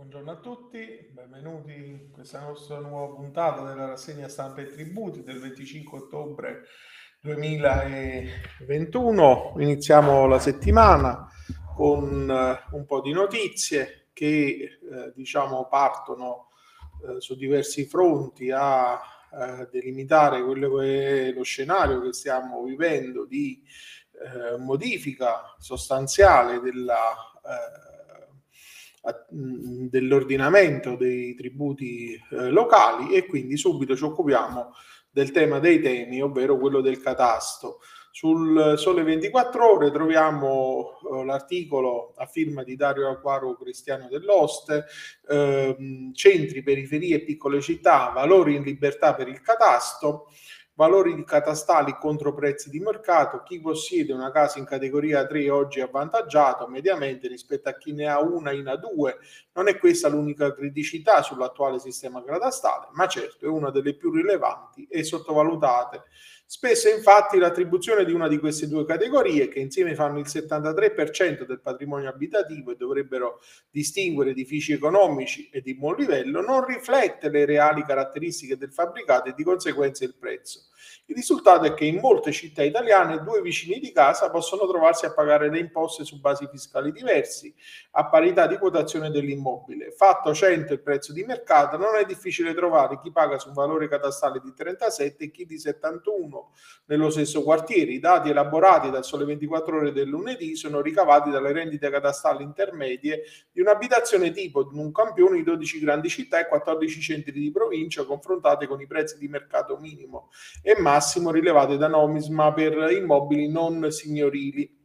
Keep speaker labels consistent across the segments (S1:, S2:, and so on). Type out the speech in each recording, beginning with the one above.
S1: Buongiorno a tutti, benvenuti in questa nostra nuova puntata della rassegna stampa e tributi del 25 ottobre 2021. Iniziamo la settimana con eh, un po' di notizie che eh, diciamo partono eh, su diversi fronti a eh, delimitare quello che è lo scenario che stiamo vivendo di eh, modifica sostanziale della eh, dell'ordinamento dei tributi eh, locali e quindi subito ci occupiamo del tema dei temi, ovvero quello del catasto. Sul Sole 24 Ore troviamo eh, l'articolo a firma di Dario Acquaro Cristiano dell'Oste, eh, centri, periferie e piccole città, valori in libertà per il catasto valori di catastali contro prezzi di mercato, chi possiede una casa in categoria 3 oggi è avvantaggiato mediamente rispetto a chi ne ha una in A2. Non è questa l'unica criticità sull'attuale sistema catastale, ma certo è una delle più rilevanti e sottovalutate Spesso infatti l'attribuzione di una di queste due categorie, che insieme fanno il 73% del patrimonio abitativo e dovrebbero distinguere edifici economici e di buon livello, non riflette le reali caratteristiche del fabbricato e di conseguenza il prezzo. Il risultato è che in molte città italiane due vicini di casa possono trovarsi a pagare le imposte su basi fiscali diversi, a parità di quotazione dell'immobile. Fatto 100 il prezzo di mercato, non è difficile trovare chi paga su un valore catastale di 37 e chi di 71 nello stesso quartiere. I dati elaborati dal Sole 24 ore del lunedì sono ricavati dalle rendite catastali intermedie di un'abitazione tipo di un campione di 12 grandi città e 14 centri di provincia confrontate con i prezzi di mercato minimo e massimo rilevate da Nomisma per immobili non signorili.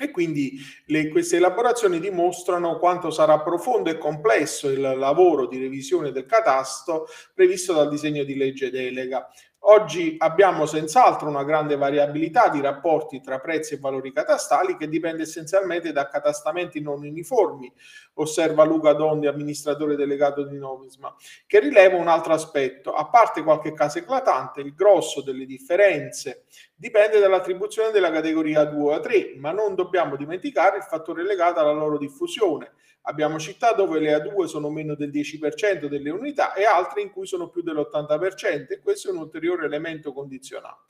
S1: E quindi le, queste elaborazioni dimostrano quanto sarà profondo e complesso il lavoro di revisione del catasto previsto dal disegno di legge delega. Oggi abbiamo senz'altro una grande variabilità di rapporti tra prezzi e valori catastali che dipende essenzialmente da catastamenti non uniformi, osserva Luca Dondi, amministratore delegato di Novisma, che rileva un altro aspetto. A parte qualche caso eclatante, il grosso delle differenze dipende dall'attribuzione della categoria 2 a 3, ma non dobbiamo dimenticare il fattore legato alla loro diffusione. Abbiamo città dove le A2 sono meno del 10% delle unità e altre in cui sono più dell'80% e questo è un ulteriore elemento condizionante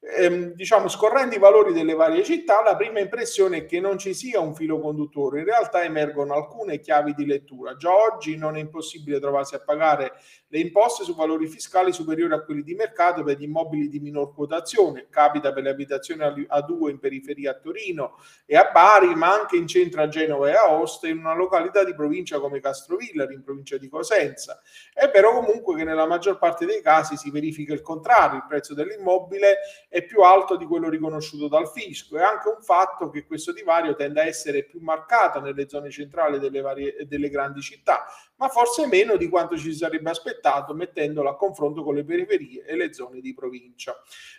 S1: ehm, diciamo, scorrendo i valori delle varie città, la prima impressione è che non ci sia un filo conduttore. In realtà emergono alcune chiavi di lettura. Già oggi non è impossibile trovarsi a pagare le imposte su valori fiscali superiori a quelli di mercato per gli immobili di minor quotazione. Capita per le abitazioni a due in periferia a Torino e a Bari, ma anche in centro a Genova e a Aosta, in una località di provincia come Castrovillari, in provincia di Cosenza. È vero comunque che nella maggior parte dei casi si verifica il contrario, il prezzo dell'immobile è più alto di quello riconosciuto dal fisco. È anche un fatto che questo divario tende a essere più marcato nelle zone centrali delle, varie, delle grandi città, ma forse meno di quanto ci sarebbe aspettato mettendolo a confronto con le periferie e le zone di provincia.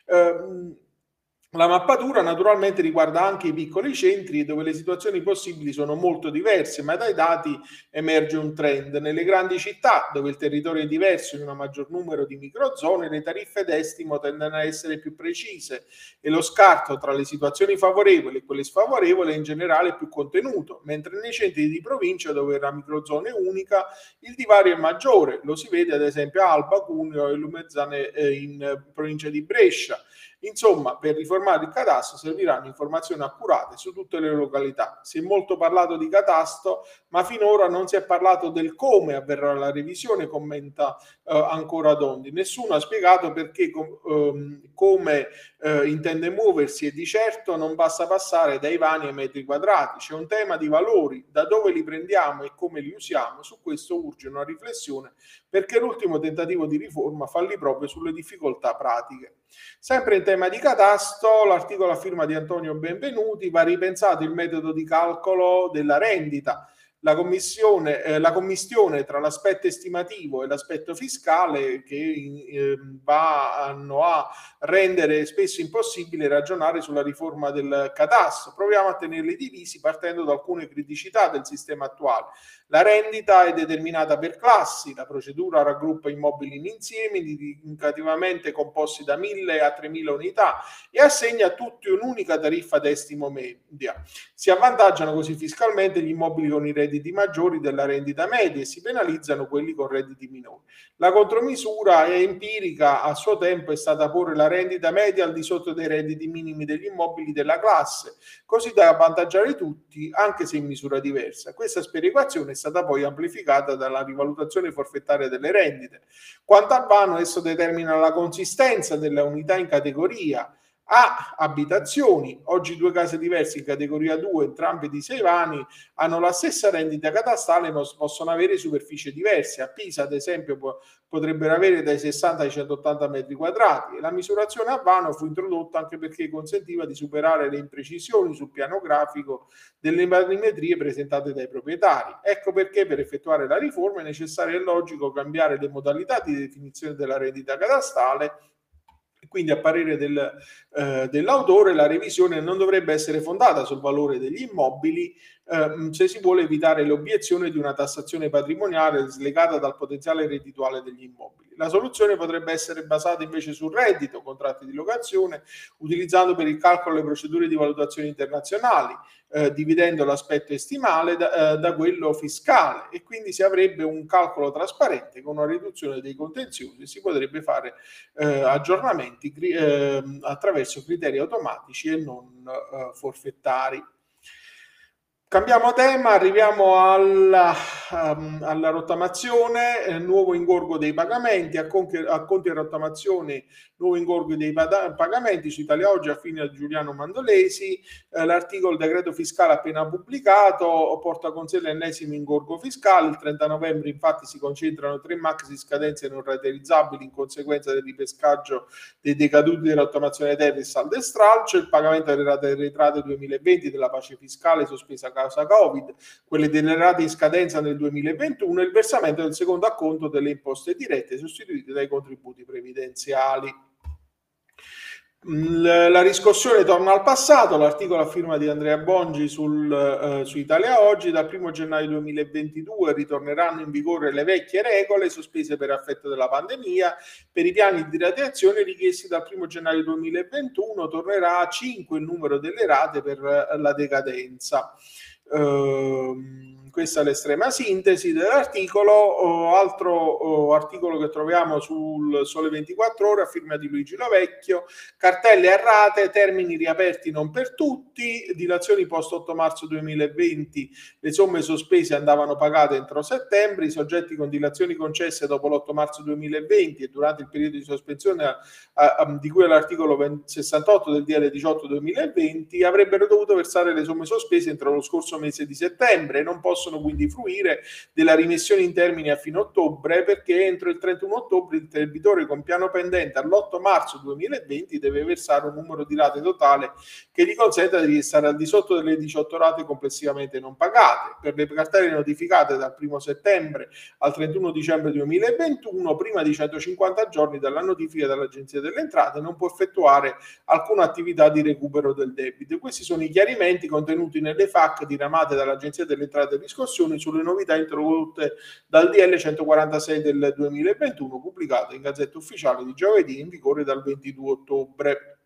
S1: Eh, la mappatura naturalmente riguarda anche i piccoli centri dove le situazioni possibili sono molto diverse, ma dai dati emerge un trend. Nelle grandi città, dove il territorio è diverso in un maggior numero di microzone, le tariffe d'estimo tendono a essere più precise e lo scarto tra le situazioni favorevoli e quelle sfavorevoli in generale è più contenuto, mentre nei centri di provincia, dove la microzone è unica, il divario è maggiore. Lo si vede ad esempio a Alba, Cuneo e Lumezzane eh, in provincia di Brescia. Insomma, per riformare il catasto serviranno informazioni accurate su tutte le località. Si è molto parlato di catasto, ma finora non si è parlato del come avverrà la revisione, commenta eh, ancora Dondi. Nessuno ha spiegato perché com- ehm, come eh, intende muoversi e di certo non basta passare dai vani ai metri quadrati. C'è un tema di valori, da dove li prendiamo e come li usiamo. Su questo urge una riflessione perché l'ultimo tentativo di riforma fallì proprio sulle difficoltà pratiche. Sempre in tema di catasto, l'articolo a firma di Antonio Benvenuti va ripensato il metodo di calcolo della rendita la, commissione, eh, la commissione tra l'aspetto estimativo e l'aspetto fiscale che eh, vanno a rendere spesso impossibile ragionare sulla riforma del catasto. Proviamo a tenerli divisi partendo da alcune criticità del sistema attuale. La rendita è determinata per classi, la procedura raggruppa immobili in insiemi indicativamente composti da 1000 a 3000 unità e assegna a tutti un'unica tariffa d'estimo media. Si avvantaggiano così fiscalmente gli immobili con i redditi redditi maggiori della rendita media e si penalizzano quelli con redditi minori. La contromisura è empirica, a suo tempo è stata porre la rendita media al di sotto dei redditi minimi degli immobili della classe, così da avvantaggiare tutti, anche se in misura diversa. Questa sperequazione è stata poi amplificata dalla rivalutazione forfettaria delle rendite. Quanto al vano, esso determina la consistenza della unità in categoria, a abitazioni. Oggi due case diverse in categoria 2, entrambe di 6 vani, hanno la stessa rendita catastale ma possono avere superfici diverse. A Pisa, ad esempio, po- potrebbero avere dai 60 ai 180 metri quadrati la misurazione a vano fu introdotta anche perché consentiva di superare le imprecisioni sul piano grafico delle parametrie presentate dai proprietari. Ecco perché per effettuare la riforma è necessario e logico cambiare le modalità di definizione della rendita catastale quindi a parere del, eh, dell'autore la revisione non dovrebbe essere fondata sul valore degli immobili eh, se si vuole evitare l'obiezione di una tassazione patrimoniale slegata dal potenziale reddituale degli immobili. La soluzione potrebbe essere basata invece sul reddito, contratti di locazione, utilizzando per il calcolo le procedure di valutazione internazionali, eh, dividendo l'aspetto estimale da, eh, da, quello fiscale e quindi si avrebbe un calcolo trasparente con una riduzione dei contenziosi si potrebbe fare eh, aggiornamenti ehm, attraverso criteri automatici e non eh, forfettari. Cambiamo tema, arriviamo alla, um, alla rottamazione, eh, nuovo ingorgo dei pagamenti, a, conti, e rottamazione, nuovo ingorgo dei pagamenti su Italia Oggi a fine a Giuliano Mandolesi, eh, l'articolo decreto fiscale appena pubblicato porta con sé l'ennesimo ingorgo fiscale, il 30 novembre infatti si concentrano tre maxi scadenze non realizzabili in conseguenza del ripescaggio dei decaduti di rottamazione terra e saldo e stralcio, il pagamento delle rate arretrate 2020 della pace fiscale sospesa causa Covid, quelle generate in scadenza nel 2021 e il versamento del secondo acconto delle imposte dirette sostituite dai contributi previdenziali. La riscossione torna al passato, l'articolo a firma di Andrea Bongi sul, uh, su Italia Oggi, dal 1 gennaio 2022 ritorneranno in vigore le vecchie regole sospese per effetto della pandemia, per i piani di radiazione richiesti dal 1 gennaio 2021 tornerà a 5 il numero delle rate per la decadenza. Uh, questa è l'estrema sintesi dell'articolo. Oh, altro oh, articolo che troviamo sul Sole 24 Ore a firma di Luigi Lovecchio, cartelle errate, termini riaperti non per tutti, dilazioni post 8 marzo 2020, le somme sospese andavano pagate entro settembre, i soggetti con dilazioni concesse dopo l'8 marzo 2020 e durante il periodo di sospensione a, a, di cui all'articolo 68 del DL 18 2020 avrebbero dovuto versare le somme sospese entro lo scorso mese di settembre. Non possono possono quindi fruire della rimessione in termini a fine ottobre perché entro il 31 ottobre il debitore con piano pendente all'8 marzo 2020 deve versare un numero di rate totale che gli consenta di restare al di sotto delle 18 rate complessivamente non pagate. Per le cartelle notificate dal 1 settembre al 31 dicembre 2021, prima di 150 giorni dalla notifica dall'Agenzia delle Entrate, non può effettuare alcuna attività di recupero del debito. Questi sono i chiarimenti contenuti nelle FAC diramate dall'Agenzia delle Entrate di discussioni sulle novità introdotte dal DL 146 del 2021, pubblicato in Gazzetta Ufficiale di giovedì, in vigore dal 22 ottobre.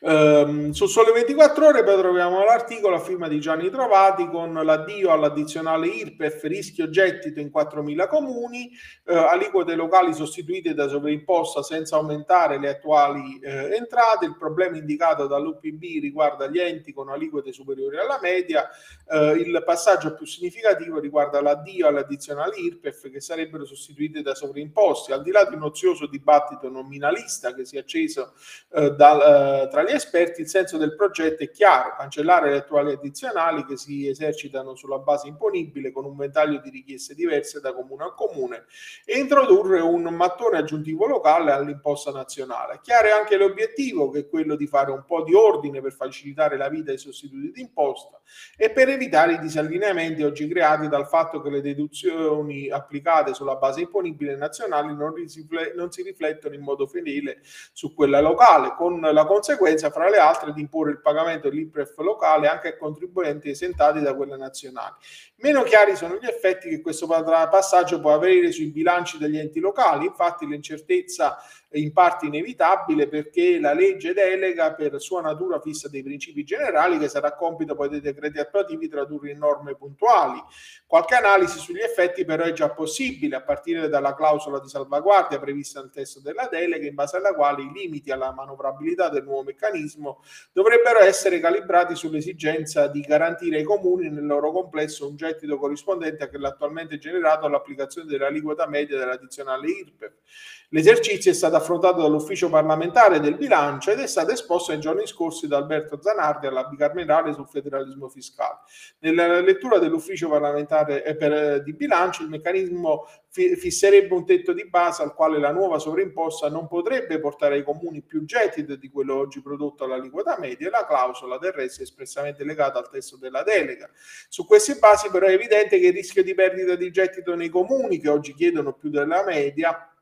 S1: Um, su Sole 24 Ore poi troviamo l'articolo a firma di Gianni Trovati con l'addio all'addizionale IRPEF rischio gettito in 4.000 comuni, uh, aliquote locali sostituite da sovraimposta senza aumentare le attuali uh, entrate. Il problema indicato dall'UPB riguarda gli enti con aliquote superiori alla media. Uh, il passaggio più significativo riguarda l'addio all'addizionale IRPEF che sarebbero sostituite da sovraimposti. Al di là di un ozioso dibattito nominalista che si è acceso dal, tra gli esperti il senso del progetto è chiaro, cancellare le attuali addizionali che si esercitano sulla base imponibile con un ventaglio di richieste diverse da comune a comune e introdurre un mattone aggiuntivo locale all'imposta nazionale. Chiaro è anche l'obiettivo che è quello di fare un po' di ordine per facilitare la vita ai sostituti d'imposta e per evitare i disallineamenti oggi creati dal fatto che le deduzioni applicate sulla base imponibile nazionale non si riflettono in modo fedele su quella locale, con la conseguenza conseguenza, fra le altre, di imporre il pagamento dell'IPREF locale anche a contribuenti esentati da quelle nazionali. Meno chiari sono gli effetti che questo passaggio può avere sui bilanci degli enti locali, infatti l'incertezza in parte inevitabile perché la legge delega per sua natura fissa dei principi generali che sarà compito poi dei decreti attuativi tradurre in norme puntuali. Qualche analisi sugli effetti però è già possibile a partire dalla clausola di salvaguardia prevista nel testo della delega in base alla quale i limiti alla manovrabilità del nuovo meccanismo dovrebbero essere calibrati sull'esigenza di garantire ai comuni nel loro complesso un gettito corrispondente a quello attualmente generato all'applicazione dell'aliquota media dell'addizionale IRPEF. L'esercizio è stato affrontato dall'ufficio parlamentare del bilancio ed è stato esposto ai giorni scorsi da Alberto Zanardi alla bicamerale sul federalismo fiscale. Nella lettura dell'ufficio parlamentare eh, per, eh, di bilancio il meccanismo fisserebbe un tetto di base al quale la nuova sovraimposta non potrebbe portare ai comuni più gettito di quello oggi prodotto all'aliquota media e la clausola del resto è espressamente legata al testo della delega. Su queste basi però è evidente che il rischio di perdita di gettito nei comuni che oggi chiedono più della media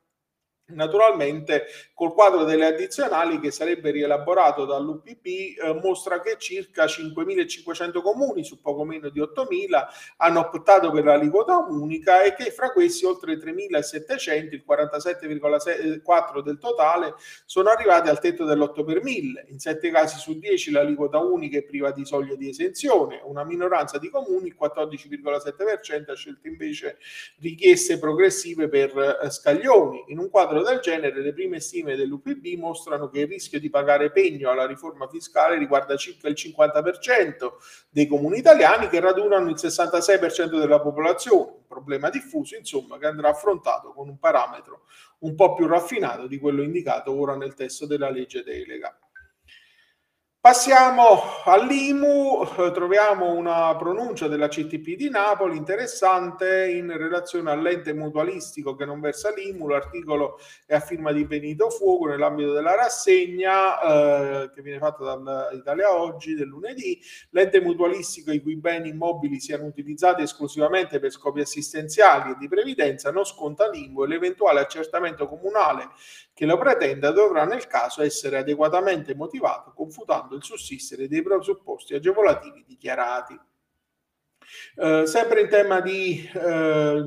S1: Naturalmente col quadro delle addizionali che sarebbe rielaborato dall'UPP eh, mostra che circa 5.500 comuni su poco meno di 8.000 hanno optato per l'aliquota unica e che fra questi oltre 3.700, il 47,4 del totale, sono arrivati al tetto dell'8 per 1000. In 7 casi su 10 l'aliquota unica è priva di soglia di esenzione. Una minoranza di comuni, il 14,7%, ha scelto invece richieste progressive per eh, scaglioni. In un quadro quadro del genere, le prime stime dell'UPB mostrano che il rischio di pagare pegno alla riforma fiscale riguarda circa il 50% dei comuni italiani che radunano il 66% della popolazione, un problema diffuso insomma che andrà affrontato con un parametro un po' più raffinato di quello indicato ora nel testo della legge delega. Passiamo all'IMU, troviamo una pronuncia della CTP di Napoli interessante in relazione all'ente mutualistico che non versa l'IMU, l'articolo è a firma di Benito Fuoco nell'ambito della rassegna eh, che viene fatta dall'Italia Oggi del lunedì, l'ente mutualistico i cui beni immobili siano utilizzati esclusivamente per scopi assistenziali e di previdenza non sconta l'IMU e l'eventuale accertamento comunale che lo pretenda dovrà nel caso essere adeguatamente motivato confutando il sussistere dei presupposti agevolativi dichiarati. Eh, sempre in tema di eh,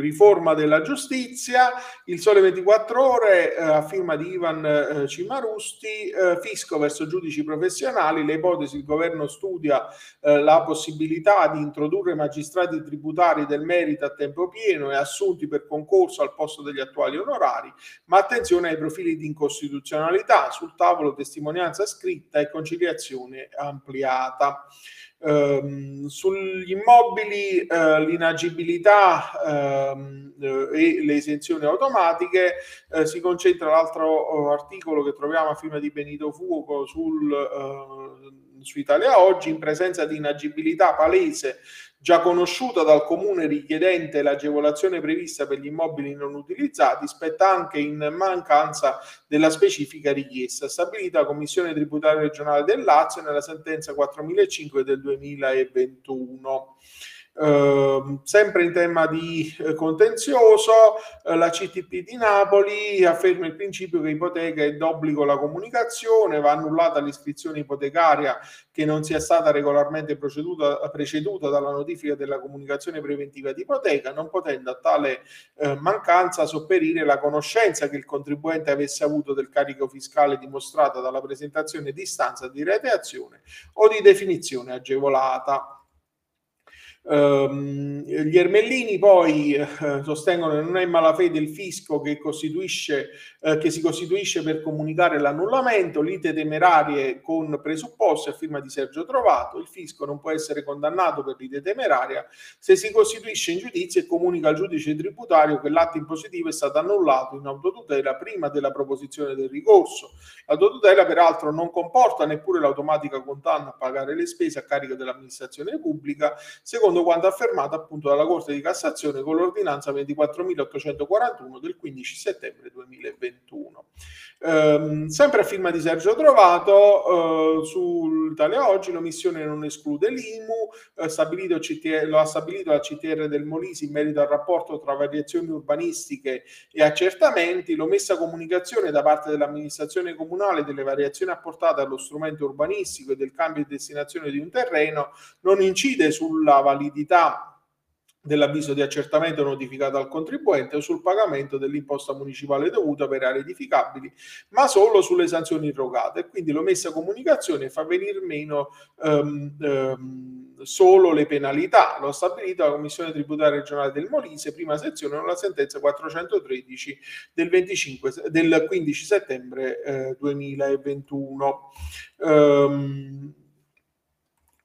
S1: riforma della giustizia, il Sole 24 Ore eh, a firma di Ivan eh, Cimarusti, eh, fisco verso giudici professionali, le ipotesi il governo studia la possibilità di introdurre magistrati tributari del merito a tempo pieno e assunti per concorso al posto degli attuali onorari, ma attenzione ai profili di incostituzionalità, sul tavolo testimonianza scritta e conciliazione ampliata. Um, sugli immobili uh, l'inagibilità um, e le esenzioni automatiche uh, si concentra l'altro uh, articolo che troviamo a firma di Benito Fuoco sul, su Italia Oggi in presenza di inagibilità palese già conosciuta dal comune richiedente l'agevolazione prevista per gli immobili non utilizzati, spetta anche in mancanza della specifica richiesta, stabilita Commissione Tributaria Regionale del Lazio nella sentenza 4005 del 2021. Uh, sempre in tema di uh, contenzioso, uh, la CTP di Napoli afferma il principio che ipoteca è d'obbligo la comunicazione, va annullata l'iscrizione ipotecaria che non sia stata regolarmente preceduta dalla notifica della comunicazione preventiva di ipoteca, non potendo a tale eh, mancanza sopperire la conoscenza che il contribuente avesse avuto del carico fiscale dimostrata dalla presentazione di istanza di reazione o di definizione agevolata. Um, gli Ermellini poi eh, sostengono che non è malafede il fisco che, eh, che si costituisce per comunicare l'annullamento, lite temerarie con presupposti a firma di Sergio Trovato. Il fisco non può essere condannato per lite temeraria se si costituisce in giudizio e comunica al giudice tributario che l'atto impositivo è stato annullato in autotutela prima della proposizione del ricorso. L'autotutela peraltro non comporta neppure l'automatica condanna a pagare le spese a carico dell'amministrazione pubblica, secondo secondo quanto affermato appunto dalla Corte di Cassazione con l'ordinanza 24.841 del 15 settembre 2021. Ehm, sempre a firma di Sergio Trovato, eh, sull'Italia Oggi l'omissione non esclude l'IMU, eh, CTR, lo ha stabilito la CTR del Molisi in merito al rapporto tra variazioni urbanistiche e accertamenti, l'omessa comunicazione da parte dell'amministrazione comunale delle variazioni apportate allo strumento urbanistico e del cambio di destinazione di un terreno non incide sulla validità dell'avviso di accertamento notificato al contribuente o sul pagamento dell'imposta municipale dovuta per aree edificabili, ma solo sulle sanzioni irrogate. Quindi l'omessa comunicazione fa venire meno um, um, solo le penalità. Lo ha stabilito la Commissione tributaria regionale del Molise, prima sezione, con la sentenza 413 del, 25, del 15 settembre eh, 2021. Um,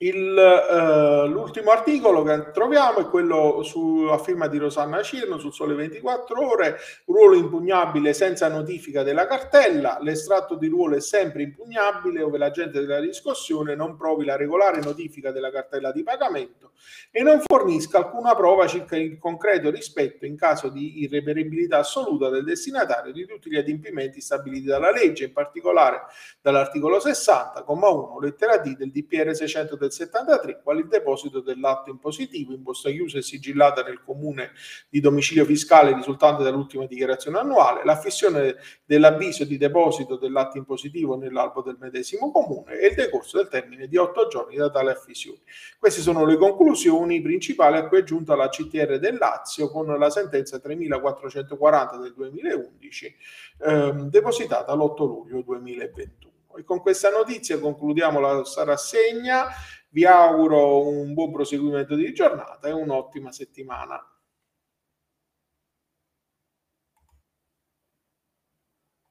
S1: il, uh, l'ultimo articolo che troviamo è quello sulla firma di Rosanna Cirno sul Sole 24 Ore, ruolo impugnabile senza notifica della cartella, l'estratto di ruolo è sempre impugnabile ove l'agente della riscossione non provi la regolare notifica della cartella di pagamento e non fornisca alcuna prova circa il concreto rispetto in caso di irreperibilità assoluta del destinatario di tutti gli adempimenti stabiliti dalla legge, in particolare dall'articolo 60, comma 1, lettera D del DPR 600 del 73, quale il deposito dell'atto impositivo, imposta chiusa e sigillata nel comune di domicilio fiscale risultante dall'ultima dichiarazione annuale, l'affissione dell'avviso di deposito dell'atto impositivo nell'albo del medesimo comune e il decorso del termine di otto giorni da tale affissione. Queste sono le conclusioni principali a cui è giunta la CTR del Lazio con la sentenza 3440 del 2011 ehm, depositata l'8 luglio 2021. E con questa notizia concludiamo la rassegna. Vi auguro un buon proseguimento di giornata e un'ottima settimana.